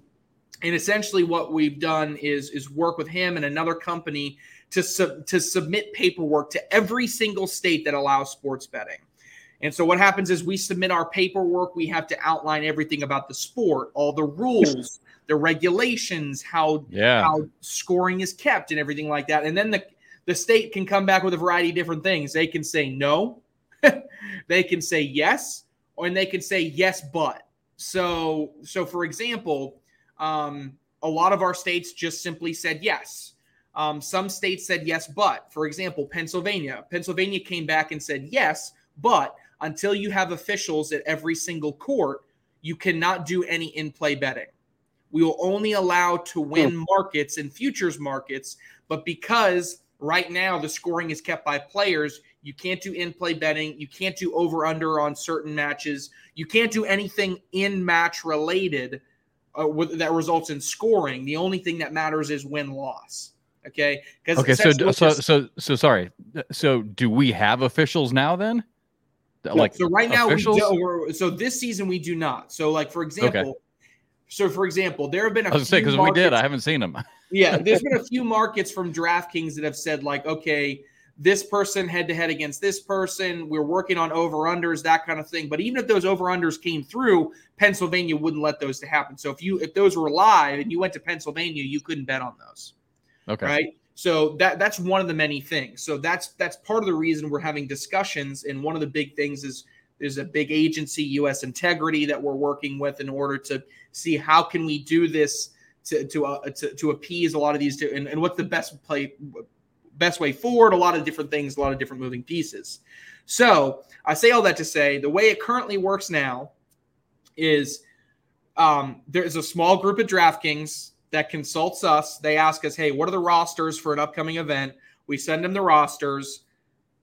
[SPEAKER 3] and essentially, what we've done is is work with him and another company to sub, to submit paperwork to every single state that allows sports betting. And so what happens is we submit our paperwork. We have to outline everything about the sport, all the rules, the regulations, how
[SPEAKER 1] yeah.
[SPEAKER 3] how scoring is kept, and everything like that. And then the the state can come back with a variety of different things. They can say no, they can say yes, or and they can say yes, but. So so for example, um, a lot of our states just simply said yes. Um, some states said yes, but. For example, Pennsylvania. Pennsylvania came back and said yes, but until you have officials at every single court, you cannot do any in play betting. We will only allow to win hmm. markets and futures markets, but because right now the scoring is kept by players, you can't do in play betting. You can't do over under on certain matches. You can't do anything in match related uh, with, that results in scoring. The only thing that matters is win loss. Okay.
[SPEAKER 1] Okay. So so so so sorry. So do we have officials now then?
[SPEAKER 3] Like so right now officials? we do, so this season we do not. So like for example. Okay. So for example, there have been a
[SPEAKER 1] I was say because we did. I haven't seen them.
[SPEAKER 3] yeah, there's been a few markets from DraftKings that have said like, okay, this person head to head against this person. We're working on over unders, that kind of thing. But even if those over unders came through, Pennsylvania wouldn't let those to happen. So if you if those were live and you went to Pennsylvania, you couldn't bet on those.
[SPEAKER 1] Okay.
[SPEAKER 3] Right. So that that's one of the many things. So that's that's part of the reason we're having discussions. And one of the big things is there's a big agency, U.S. Integrity, that we're working with in order to see how can we do this to to uh, to, to appease a lot of these two, and, and what's the best play best way forward, a lot of different things, a lot of different moving pieces. So I say all that to say the way it currently works now is um, there's a small group of DraftKings that consults us. They ask us, hey, what are the rosters for an upcoming event? We send them the rosters.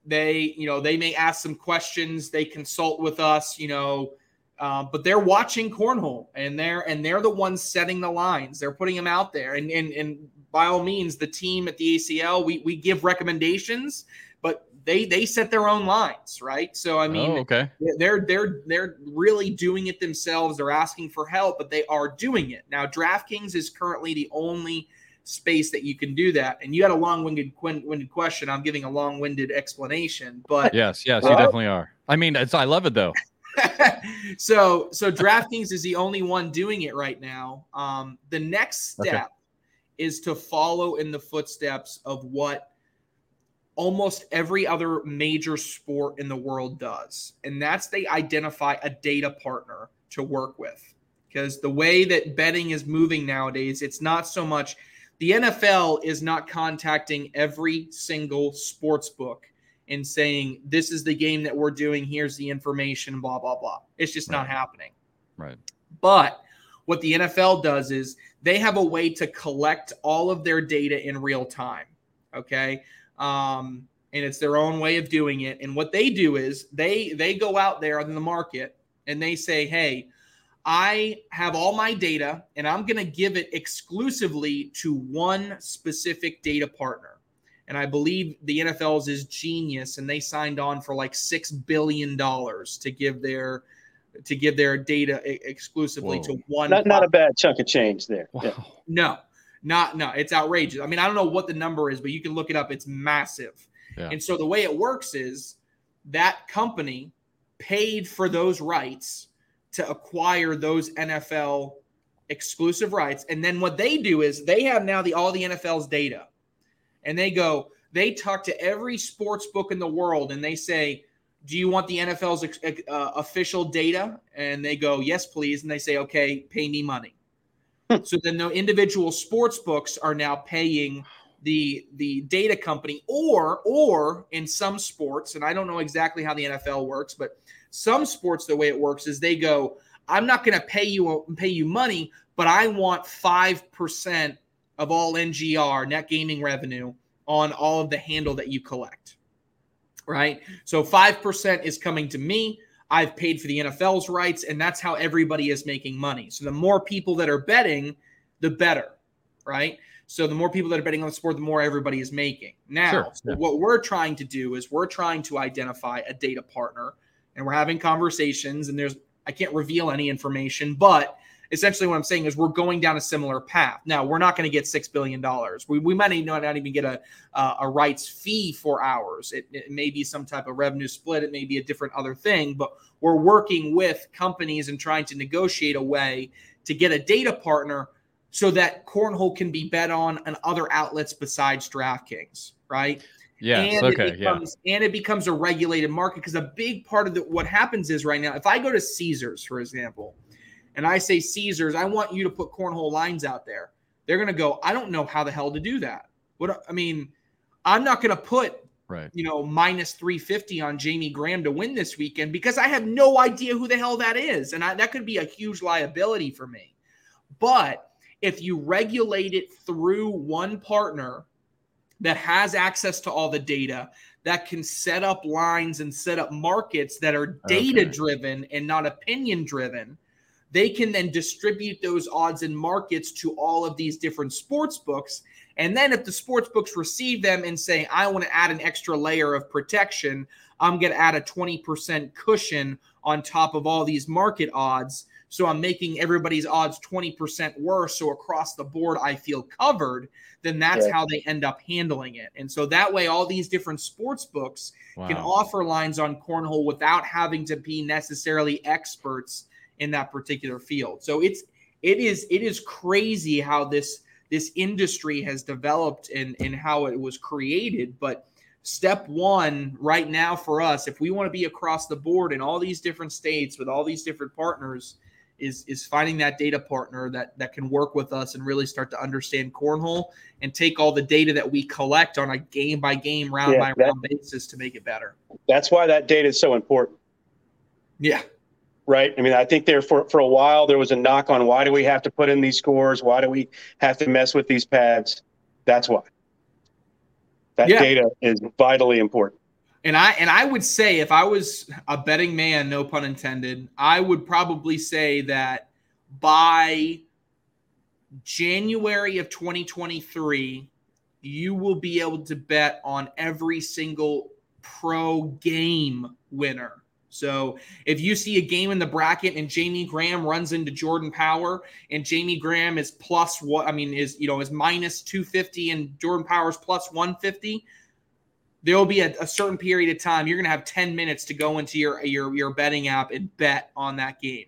[SPEAKER 3] They, you know, they may ask some questions. They consult with us, you know, uh, but they're watching cornhole and they're and they're the ones setting the lines. They're putting them out there. And and and by all means, the team at the ACL, we we give recommendations, they they set their own lines, right? So I mean,
[SPEAKER 1] oh, okay,
[SPEAKER 3] they're they're they're really doing it themselves. They're asking for help, but they are doing it now. DraftKings is currently the only space that you can do that. And you had a long-winded winded question. I'm giving a long-winded explanation, but
[SPEAKER 1] yes, yes, you definitely are. I mean, it's I love it though.
[SPEAKER 3] so so DraftKings is the only one doing it right now. Um, the next step okay is to follow in the footsteps of what almost every other major sport in the world does. And that's they identify a data partner to work with. Because the way that betting is moving nowadays, it's not so much the NFL is not contacting every single sports book and saying, This is the game that we're doing, here's the information, blah, blah, blah. It's just right. not happening.
[SPEAKER 1] Right.
[SPEAKER 3] But what the NFL does is they have a way to collect all of their data in real time. Okay. Um, and it's their own way of doing it. And what they do is they they go out there in the market and they say, "Hey, I have all my data and I'm going to give it exclusively to one specific data partner." And I believe the NFL's is genius, and they signed on for like six billion dollars to give their to give their data exclusively Whoa. to one.
[SPEAKER 2] Not, not a bad chunk of change there. Wow. Yeah.
[SPEAKER 3] No, not no. It's outrageous. I mean, I don't know what the number is, but you can look it up. It's massive. Yeah. And so the way it works is that company paid for those rights to acquire those NFL exclusive rights. And then what they do is they have now the all the NFL's data. And they go, they talk to every sports book in the world and they say, do you want the NFL's uh, official data? And they go, yes, please. And they say, okay, pay me money. So then the individual sports books are now paying the the data company, or or in some sports, and I don't know exactly how the NFL works, but some sports the way it works is they go, I'm not going to pay you pay you money, but I want five percent of all NGR net gaming revenue on all of the handle that you collect right? So 5% is coming to me. I've paid for the NFL's rights, and that's how everybody is making money. So the more people that are betting, the better, right? So the more people that are betting on the sport, the more everybody is making. Now,
[SPEAKER 1] Sure,
[SPEAKER 3] so what we're trying to do is we're trying to identify a data partner and we're having conversations and there's I can't reveal any information, but essentially what I'm saying is we're going down a similar path. Now, we're not going to get 6 billion dollars. We, we might not, not even get a uh, a rights fee for ours. It, it may be some type of revenue split, it may be a different other thing, but we're working with companies and trying to negotiate a way to get a data partner so that cornhole can be bet on and other outlets besides DraftKings, right?
[SPEAKER 1] Yeah.
[SPEAKER 3] and
[SPEAKER 1] okay.
[SPEAKER 3] it becomes, and it becomes a regulated market because a big part of the, what happens is right now, if I go to Caesars, for example, and I say Caesars, I want you to put cornhole lines out there. They're going to go, I don't know how the hell to do that. What I mean, I'm not going to put
[SPEAKER 1] Right.
[SPEAKER 3] you know minus 350 on Jamie Graham to win this weekend because I have no idea who the hell that is, and I, that could be a huge liability for me. But if you regulate it through one partner that has access to all the data, that can set up lines and set up markets that are data driven and not opinion driven, they can then distribute those odds and markets to all of these different sports books. And then if the sports books receive them and say, I want to add an extra layer of protection, I'm going to add a 20% cushion on top of all these market odds. So I'm making everybody's odds 20% worse. So across the board, I feel covered. Then that's
[SPEAKER 2] Yeah.
[SPEAKER 3] how they end up handling it. And so that way, all these different sports books can offer lines on cornhole without having to be necessarily experts in that particular field. So it's it is it is crazy how this this industry has developed and and how it was created. But step one right now for us, if we want to be across the board in all these different states with all these different partners, is is finding that data partner that that can work with us and really start to understand cornhole and take all the data that we collect on a game by game, round
[SPEAKER 2] Yeah,
[SPEAKER 3] by
[SPEAKER 2] that-
[SPEAKER 3] round basis to make it better.
[SPEAKER 2] That's why that data is so important.
[SPEAKER 3] Yeah.
[SPEAKER 2] Right? I mean, I think there for, for a while there was a knock on why do we have to put in these scores? Why do we have to mess with these pads? That's why. That
[SPEAKER 3] Yeah.
[SPEAKER 2] data is vitally important.
[SPEAKER 3] And I and I would say if I was a betting man, no pun intended, I would probably say that by January of 2023, you will be able to bet on every single pro game winner. So if you see a game in the bracket and Jamie Graham runs into Jordan Power and Jamie Graham is plus what I mean is you know is minus 250 and Jordan Power's plus 150, there will be a, a certain period of time you're going to have 10 minutes to go into your, your your betting app and bet on that game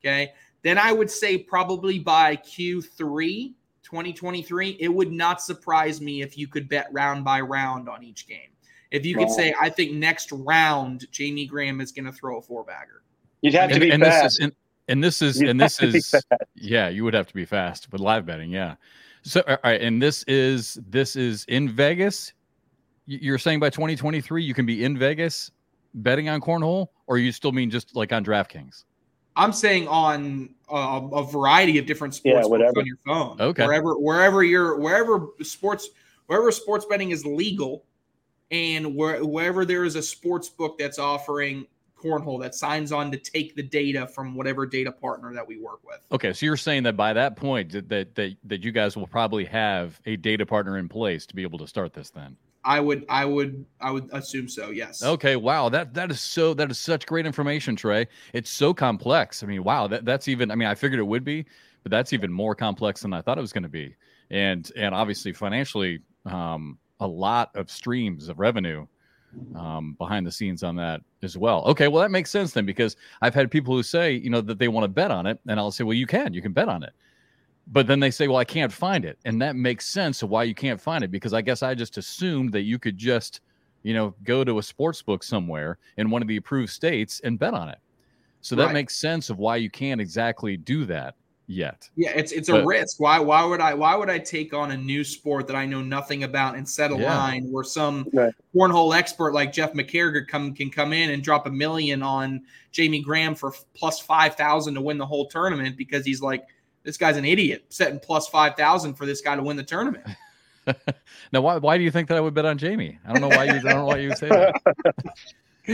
[SPEAKER 3] okay? Then i would say probably by q3 2023 it would not surprise me if you could bet round by round on each game if you could
[SPEAKER 2] Wow.
[SPEAKER 3] say i think next round jamie graham is going to throw a four bagger
[SPEAKER 2] You'd have to
[SPEAKER 1] and,
[SPEAKER 2] be
[SPEAKER 1] and this
[SPEAKER 2] fast.
[SPEAKER 1] is and, and this is
[SPEAKER 2] You'd
[SPEAKER 1] and this
[SPEAKER 2] have to be
[SPEAKER 1] is yeah you would have to be fast with live betting yeah so all right and this is this is in vegas you're saying by 2023 you can be in vegas betting on cornhole or you still mean just like on draftkings
[SPEAKER 3] i'm saying on uh, a variety of different sports books
[SPEAKER 2] whatever.
[SPEAKER 3] on your phone
[SPEAKER 1] Okay.
[SPEAKER 3] wherever wherever you're wherever sports wherever sports betting is legal and where, wherever there is a sports book that's offering cornhole that signs on to take the data from whatever data partner that we work with
[SPEAKER 1] okay so you're saying that by that point that that that, that you guys will probably have a data partner in place to be able to start this then
[SPEAKER 3] i would i would i would assume so yes
[SPEAKER 1] Okay, wow. That that is so that is such great information, Trey. It's so complex. I mean, wow, that, that's even I mean, I figured it would be, but that's even more complex than I thought it was going to be. And and obviously financially um a lot of streams of revenue um behind the scenes on that as well. Okay, well that makes sense then because I've had people who say, you know, that they want to bet on it and I'll say, "Well, you can. You can bet on it." But then they say, "Well, I can't find it." And that makes sense of why you can't find it because I guess I just assumed that you could just you know, go to a sports book somewhere in one of the approved states and bet on it. So that
[SPEAKER 3] Right.
[SPEAKER 1] makes sense of why you can't exactly do that yet.
[SPEAKER 3] yeah it's it's a risk why why would i why would i take on a new sport that i know nothing about and set a
[SPEAKER 1] Yeah.
[SPEAKER 3] line where some
[SPEAKER 2] Right.
[SPEAKER 3] cornhole expert like jeff mccarriger come can come in and drop a million on jamie graham for plus 5000 to win the whole tournament because he's like this guy's an idiot setting plus 5000 for this guy to win the tournament
[SPEAKER 1] now, why why do you think that I would bet on Jamie? I don't know why you I don't know why you would say that.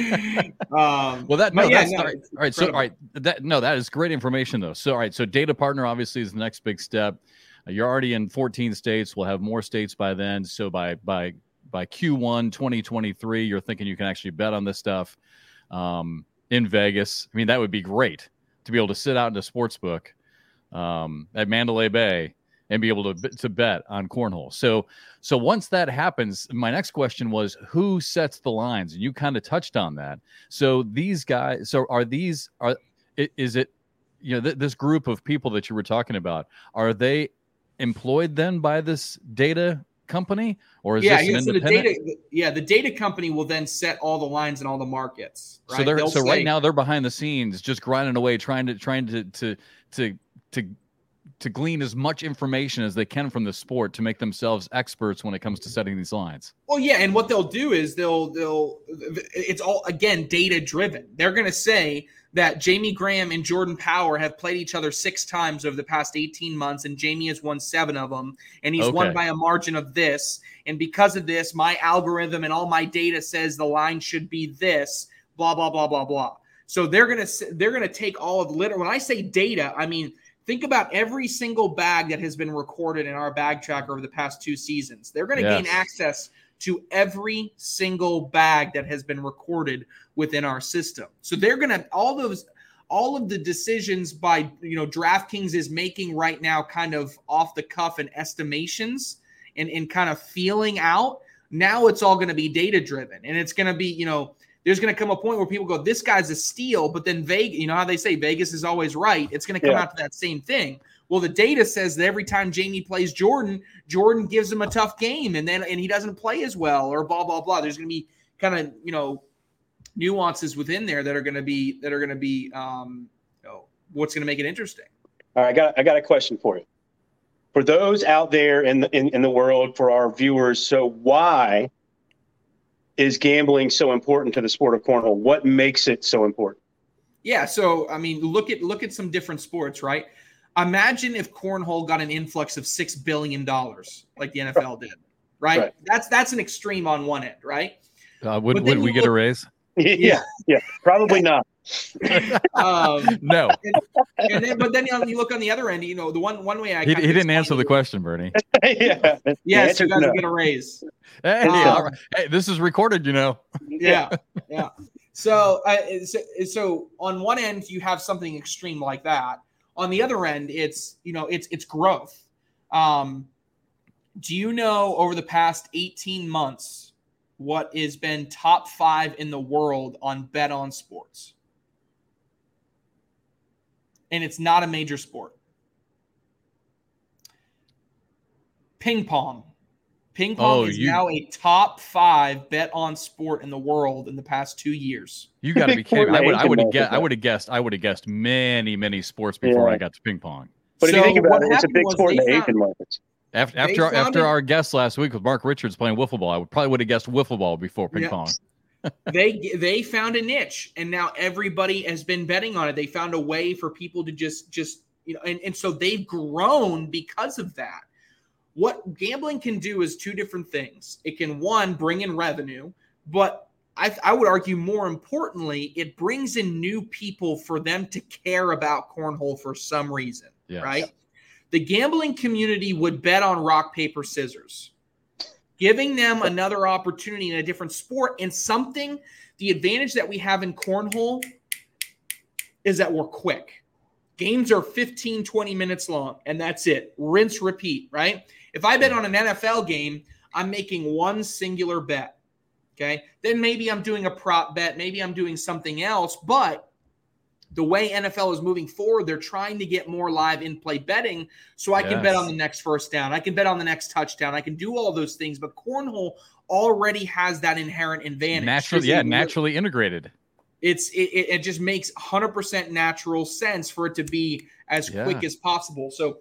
[SPEAKER 3] um,
[SPEAKER 1] Well, that no,
[SPEAKER 3] yeah,
[SPEAKER 1] that's
[SPEAKER 3] no,
[SPEAKER 1] all right. All right, so all right, that no, that is great information though. So all right, so data partner obviously is the next big step. You're already in 14 states. We'll have more states by then. So by by by Q1 2023, you're thinking you can actually bet on this stuff um, in Vegas. I mean, that would be great to be able to sit out in a sports book um, at Mandalay Bay and be able to to bet on cornhole. So so once that happens, my next question was who sets the lines, and you kind of touched on that. So these guys, so are these are is it you know th- this group of people that you were talking about are they employed then by this data company or is
[SPEAKER 3] yeah,
[SPEAKER 1] this
[SPEAKER 3] yeah, so the data yeah the data company will then set all the lines and all the markets right?
[SPEAKER 1] So they're
[SPEAKER 3] They'll
[SPEAKER 1] so
[SPEAKER 3] say-
[SPEAKER 1] right now they're behind the scenes just grinding away trying to trying to to to to to glean as much information as they can from the sport to make themselves experts when it comes to setting these lines.
[SPEAKER 3] Well, yeah, and what they'll do is they'll they'll it's all again data driven. They're going to say that Jamie Graham and Jordan Power have played each other six times over the past 18 months, and Jamie has won seven of them, and he's won by a margin of this. And because of this, my algorithm and all my data says the line should be this. Blah blah blah blah blah. So they're gonna they're gonna take all of liter. When I say data, I mean think about every single bag that has been recorded in our bag tracker over the past two seasons. They're gonna gain access to every single bag that has been recorded within our system. So they're going to all those all of the decisions by you know DraftKings is making right now kind of off the cuff and estimations and and kind of feeling out. Now it's all going to be data driven and it's going to be, you know, there's going to come a point where people go this guy's a steal, but then Vegas, you know how they say Vegas is always right. It's going to come
[SPEAKER 2] Yeah.
[SPEAKER 3] out to that same thing. Well, the data says that every time Jamie plays Jordan, Jordan gives him a tough game, and then and he doesn't play as well, or blah blah blah. There's going to be kind of you know nuances within there that are going to be that are going to be um, you know, what's going to make it interesting.
[SPEAKER 2] All right, I got I got a question for you. For those out there in the in, in the world, for our viewers, so why is gambling so important to the sport of cornhole? What makes it so important?
[SPEAKER 3] Yeah, so I mean, look at look at some different sports, right? Imagine if cornhole got an influx of six billion dollars, like the NFL did, right?
[SPEAKER 2] Right.
[SPEAKER 3] That's that's an extreme on one end, right?
[SPEAKER 1] Uh, would would we
[SPEAKER 3] you
[SPEAKER 1] get a raise?
[SPEAKER 2] yeah, yeah, probably not.
[SPEAKER 3] Um,
[SPEAKER 1] No,
[SPEAKER 3] and then, but then you, know, you look on the other end. You know, the one one way I
[SPEAKER 1] he, he didn't
[SPEAKER 3] explain
[SPEAKER 1] answer the question, Bernie.
[SPEAKER 2] yeah. The
[SPEAKER 3] Yes, you guys
[SPEAKER 2] no.
[SPEAKER 3] get a raise.
[SPEAKER 1] Hey,
[SPEAKER 3] Um,
[SPEAKER 1] all right. hey, this is recorded, you know.
[SPEAKER 3] yeah yeah so uh, so, so on one end you have something extreme like that on the other end it's you know it's it's growth um do you know over the past 18 months what has been top five in the world on bet on sports and it's not a major sport ping pong ping pong
[SPEAKER 1] Oh,
[SPEAKER 3] is
[SPEAKER 1] you-
[SPEAKER 3] now a top five bet on sport in the world in the past two years
[SPEAKER 1] You got to be kidding. I would I would have guessed I would have guessed I would have guessed many many sports before
[SPEAKER 2] Yeah.
[SPEAKER 1] I got to ping pong.
[SPEAKER 2] But if you think about it, it's a big
[SPEAKER 3] was
[SPEAKER 2] sport in the Asian markets.
[SPEAKER 1] After
[SPEAKER 3] They
[SPEAKER 1] after, after our guest last week with Mark Richards playing wiffle ball, I would probably would have guessed wiffle ball before ping
[SPEAKER 3] Yeah.
[SPEAKER 1] pong.
[SPEAKER 3] They they found a niche and now everybody has been betting on it. They found a way for people to just just you know and, and so they've grown because of that. What gambling can do is two different things. It can one bring in revenue but I, I would argue more importantly it brings in new people for them to care about cornhole for some reason
[SPEAKER 1] Yeah.
[SPEAKER 3] right? The gambling community would bet on rock paper scissors giving them another opportunity in a different sport. And something the advantage that we have in cornhole is that we're quick. Games are 15 20 minutes long and that's it. Rinse repeat right? If i bet on an nfl game i'm making one singular bet okay? Then maybe i'm doing a prop bet maybe i'm doing something else but the way NFL is moving forward, they're trying to get more live in play betting so I can bet on the next first down. I can bet on the next touchdown. I can do all those things, but cornhole already has that inherent advantage.
[SPEAKER 1] Naturally, yeah, naturally integrated.
[SPEAKER 3] It's it, it, it just makes 100% natural sense for it to be as
[SPEAKER 1] Yeah.
[SPEAKER 3] quick as possible. So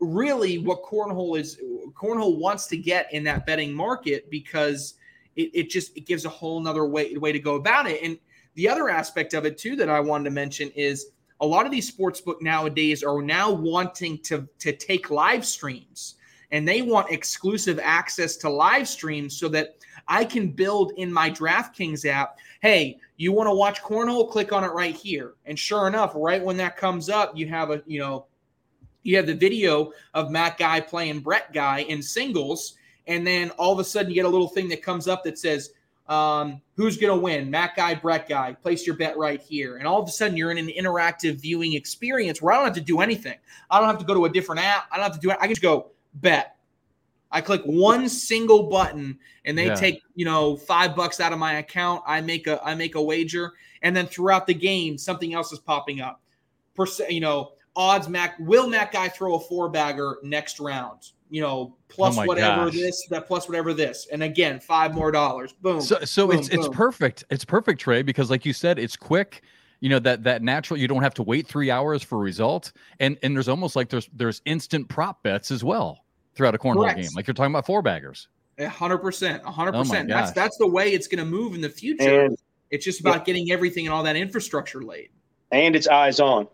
[SPEAKER 3] really what cornhole is cornhole wants to get in that betting market because it, it just it gives a whole nother way way to go about it. And the other aspect of it too that I wanted to mention is a lot of these sportsbook nowadays are now wanting to to take live streams and they want exclusive access to live streams so that I can build in my DraftKings app. Hey, you want to watch cornhole? Click on it right here. And sure enough, right when that comes up, you have a you know you have the video of Matt Guy playing Brett Guy in singles, and then all of a sudden you get a little thing that comes up that says, um, "Who's going to win? Matt Guy, Brett Guy. Place your bet right here." And all of a sudden you're in an interactive viewing experience where I don't have to do anything. I don't have to go to a different app. I don't have to do it. I can just go bet. I click one single button and they yeah. take, you know, 5 bucks out of my account. I make a I make a wager and then throughout the game something else is popping up. Percent, you know, odds Mac will Mac guy throw a four bagger next round? You know, plus oh whatever gosh. this, that plus whatever this, and again five more dollars. Boom.
[SPEAKER 1] So so
[SPEAKER 3] boom,
[SPEAKER 1] it's boom. it's perfect. It's perfect, Trey, because like you said, it's quick. You know that that natural. You don't have to wait three hours for a result, and and there's almost like there's there's instant prop bets as well throughout a cornhole Correct. game. Like you're talking about four baggers.
[SPEAKER 3] hundred percent, hundred oh percent. That's that's the way it's going to move in the future. And, it's just about yeah. getting everything and all that infrastructure laid.
[SPEAKER 2] And it's eyes on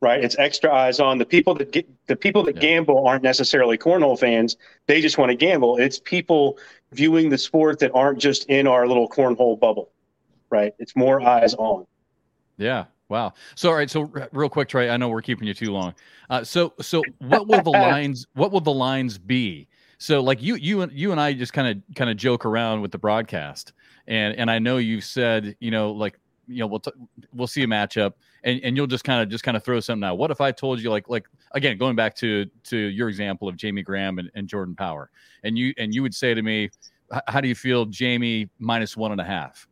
[SPEAKER 2] right? It's extra eyes on the people that get the people that yeah. gamble aren't necessarily cornhole fans. They just want to gamble. It's people viewing the sport that aren't just in our little cornhole bubble, right? It's more eyes on.
[SPEAKER 1] Yeah. Wow. So, all right. So, r- real quick, Trey. I know we're keeping you too long. Uh, so, so what will the lines? What will the lines be? So, like you, you, and you and I just kind of, kind of joke around with the broadcast, and and I know you've said, you know, like you know, we'll t- we'll see a matchup, and, and you'll just kind of just kind of throw something out. What if I told you like like again going back to to your example of Jamie Graham and, and Jordan Power, and you and you would say to me, how do you feel Jamie minus one and a half?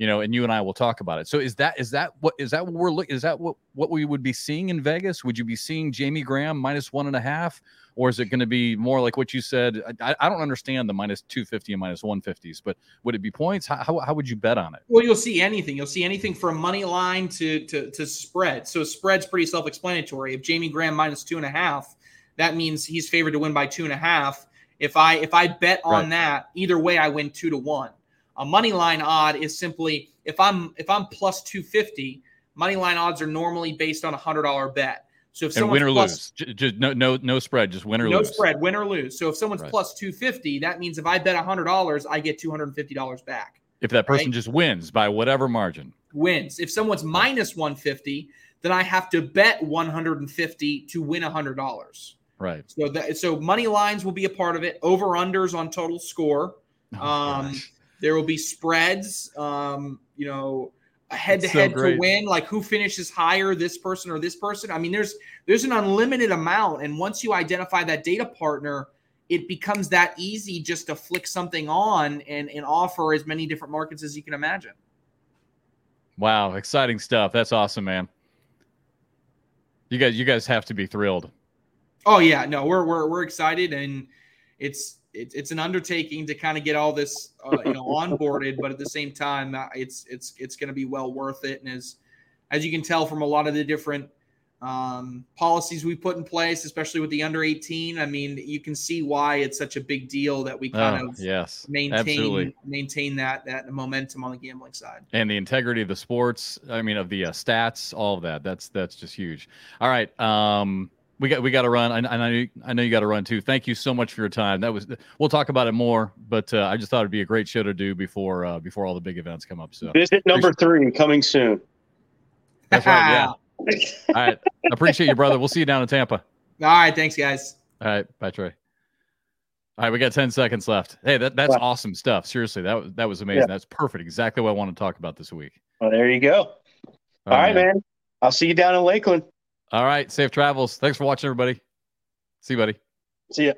[SPEAKER 1] You know, and you and I will talk about it. So is that is that what is that what we're looking? Is that what what we would be seeing in Vegas? Would you be seeing Jamie Graham minus one and a half, or is it going to be more like what you said? I, I don't understand the minus 250 and minus 150s, but would it be points? How, how, how, would you bet on it?
[SPEAKER 3] Well, you'll see anything. You'll see anything from money line to, to, to spread. So spread's pretty self explanatory. If Jamie Graham minus two and a half, that means he's favored to win by two and a half. If I if I bet on right. that, either way, I win two to one. A money line odd is simply if I'm if I'm plus 250, money line odds are normally based on a hundred dollar bet. So if
[SPEAKER 1] someone win or plus, lose, just no no no spread, just win or
[SPEAKER 3] no
[SPEAKER 1] lose.
[SPEAKER 3] No spread, win or lose. So if someone's right. plus two fifty, that means if I bet a hundred dollars, I get two hundred and fifty dollars back.
[SPEAKER 1] If that person right? just wins by whatever margin,
[SPEAKER 3] wins. If someone's minus one fifty, then I have to bet one hundred and fifty to win hundred dollars.
[SPEAKER 1] Right.
[SPEAKER 3] So that so money lines will be a part of it. Over unders on total score. Oh, um, there will be spreads. Um, you know head to head to win like who finishes higher this person or this person. I mean there's there's an unlimited amount. And once you identify that data partner it becomes that easy just to flick something on and and offer as many different markets as you can imagine.
[SPEAKER 1] Wow exciting stuff. That's awesome man. You guys you guys have to be thrilled.
[SPEAKER 3] Oh yeah. No we're we're, we're excited and it's it's it's an undertaking to kind of get all this uh, you know onboarded, but at the same time, uh, it's it's it's going to be well worth it. And as as you can tell from a lot of the different um, policies we put in place, especially with the under 18, I mean, you can see why it's such a big deal that we kind
[SPEAKER 1] oh,
[SPEAKER 3] of
[SPEAKER 1] yes
[SPEAKER 3] maintain absolutely. maintain that that momentum on the gambling side
[SPEAKER 1] and the integrity of the sports. I mean, of the uh, stats, all of that. That's that's just huge. All right. Um, we got we got to run. I, I know I know you got to run too. Thank you so much for your time. That was we'll talk about it more, but uh, I just thought it'd be a great show to do before uh, before all the big events come up. So
[SPEAKER 2] visit number three coming soon.
[SPEAKER 1] That's right. Yeah. all right. Appreciate you, brother. We'll see you down in Tampa. All
[SPEAKER 3] right. Thanks, guys.
[SPEAKER 1] All right. Bye, Trey. All right, we got 10 seconds left. Hey, that, that's wow. awesome stuff. Seriously, that was that was amazing. Yeah. That's perfect. Exactly what I want to talk about this week.
[SPEAKER 2] Well, there you go. All, all right, man. man. I'll see you down in Lakeland.
[SPEAKER 1] All right. Safe travels. Thanks for watching, everybody. See you, buddy.
[SPEAKER 2] See ya.